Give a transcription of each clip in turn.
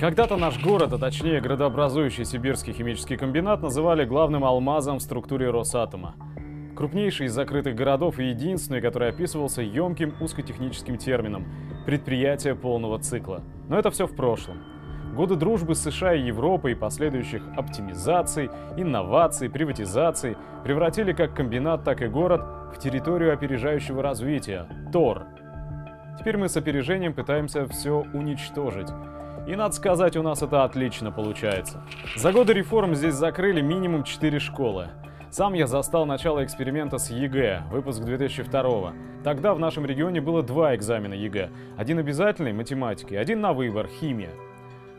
Когда-то наш город, а точнее градообразующий сибирский химический комбинат, называли главным алмазом в структуре Росатома. Крупнейший из закрытых городов и единственный, который описывался емким узкотехническим термином – предприятие полного цикла. Но это все в прошлом. Годы дружбы с США и Европой последующих оптимизаций, инноваций, приватизаций превратили как комбинат, так и город в территорию опережающего развития – ТОР. Теперь мы с опережением пытаемся все уничтожить. И надо сказать, у нас это отлично получается. За годы реформ здесь закрыли минимум 4 школы. Сам я застал начало эксперимента с ЕГЭ, выпуск 2002 Тогда в нашем регионе было два экзамена ЕГЭ. Один обязательный – математики, один на выбор – химия.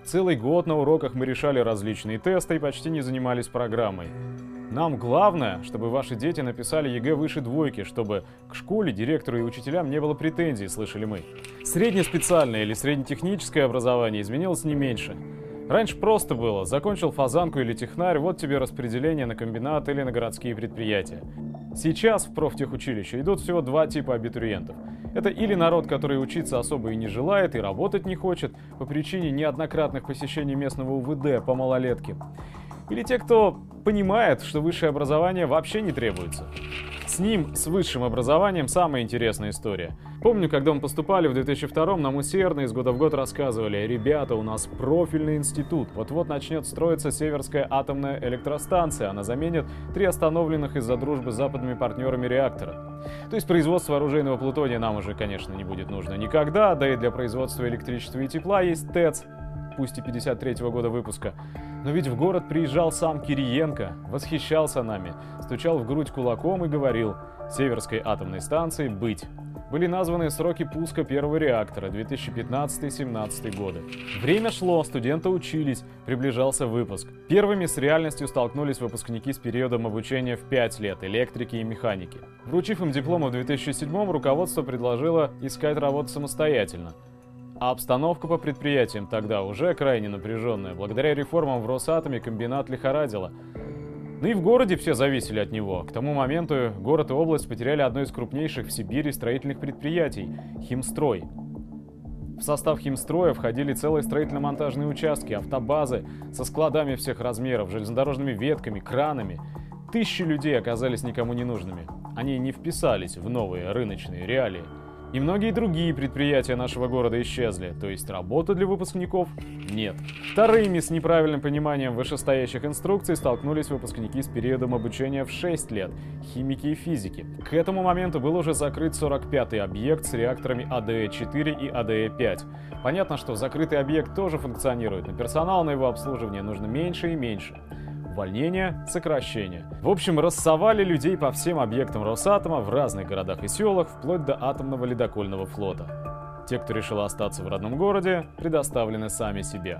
Целый год на уроках мы решали различные тесты и почти не занимались программой. Нам главное, чтобы ваши дети написали ЕГЭ выше двойки, чтобы к школе, директору и учителям не было претензий, слышали мы. Среднеспециальное или среднетехническое образование изменилось не меньше. Раньше просто было, закончил фазанку или технарь, вот тебе распределение на комбинат или на городские предприятия. Сейчас в профтехучилище идут всего два типа абитуриентов. Это или народ, который учиться особо и не желает, и работать не хочет по причине неоднократных посещений местного УВД по малолетке, или те, кто понимает, что высшее образование вообще не требуется. С ним, с высшим образованием, самая интересная история. Помню, когда мы поступали в 2002-м, нам усердно из года в год рассказывали, ребята, у нас профильный институт, вот-вот начнет строиться Северская атомная электростанция, она заменит три остановленных из-за дружбы с западными партнерами реактора. То есть производство оружейного плутония нам уже, конечно, не будет нужно никогда, да и для производства электричества и тепла есть ТЭЦ, пусть и 53-го года выпуска. Но ведь в город приезжал сам Кириенко, восхищался нами, стучал в грудь кулаком и говорил «Северской атомной станции быть». Были названы сроки пуска первого реактора 2015-17 годы. Время шло, студенты учились, приближался выпуск. Первыми с реальностью столкнулись выпускники с периодом обучения в 5 лет электрики и механики. Вручив им дипломы в 2007 руководство предложило искать работу самостоятельно. А обстановка по предприятиям тогда уже крайне напряженная. Благодаря реформам в Росатоме комбинат лихорадило. Ну и в городе все зависели от него. К тому моменту город и область потеряли одно из крупнейших в Сибири строительных предприятий – Химстрой. В состав химстроя входили целые строительно-монтажные участки, автобазы со складами всех размеров, железнодорожными ветками, кранами. Тысячи людей оказались никому не нужными. Они не вписались в новые рыночные реалии. И многие другие предприятия нашего города исчезли, то есть работы для выпускников нет. Вторыми с неправильным пониманием вышестоящих инструкций столкнулись выпускники с периодом обучения в 6 лет – химики и физики. К этому моменту был уже закрыт 45-й объект с реакторами АДЭ-4 и АДЭ-5. Понятно, что закрытый объект тоже функционирует, но персонала на его обслуживание нужно меньше и меньше увольнения, сокращения. В общем, рассовали людей по всем объектам Росатома в разных городах и селах, вплоть до атомного ледокольного флота. Те, кто решил остаться в родном городе, предоставлены сами себе.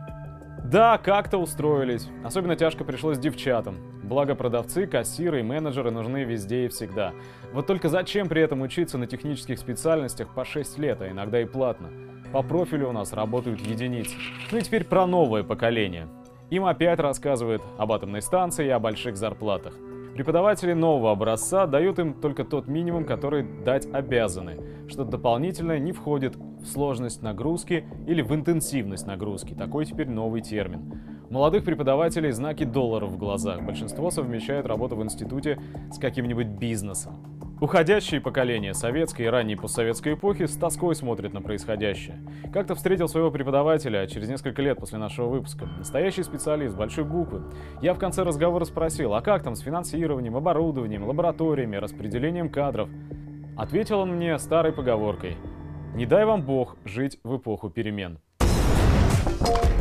Да, как-то устроились. Особенно тяжко пришлось девчатам. Благо продавцы, кассиры и менеджеры нужны везде и всегда. Вот только зачем при этом учиться на технических специальностях по 6 лет, а иногда и платно? По профилю у нас работают единицы. Ну и теперь про новое поколение. Им опять рассказывают об атомной станции и о больших зарплатах. Преподаватели нового образца дают им только тот минимум, который дать обязаны, что дополнительное не входит в сложность нагрузки или в интенсивность нагрузки. Такой теперь новый термин. У молодых преподавателей знаки долларов в глазах. Большинство совмещают работу в институте с каким-нибудь бизнесом. Уходящие поколения советской и ранней постсоветской эпохи с тоской смотрят на происходящее. Как-то встретил своего преподавателя через несколько лет после нашего выпуска. Настоящий специалист, большой буквы. Я в конце разговора спросил, а как там с финансированием, оборудованием, лабораториями, распределением кадров? Ответил он мне старой поговоркой. Не дай вам Бог жить в эпоху перемен. Thank you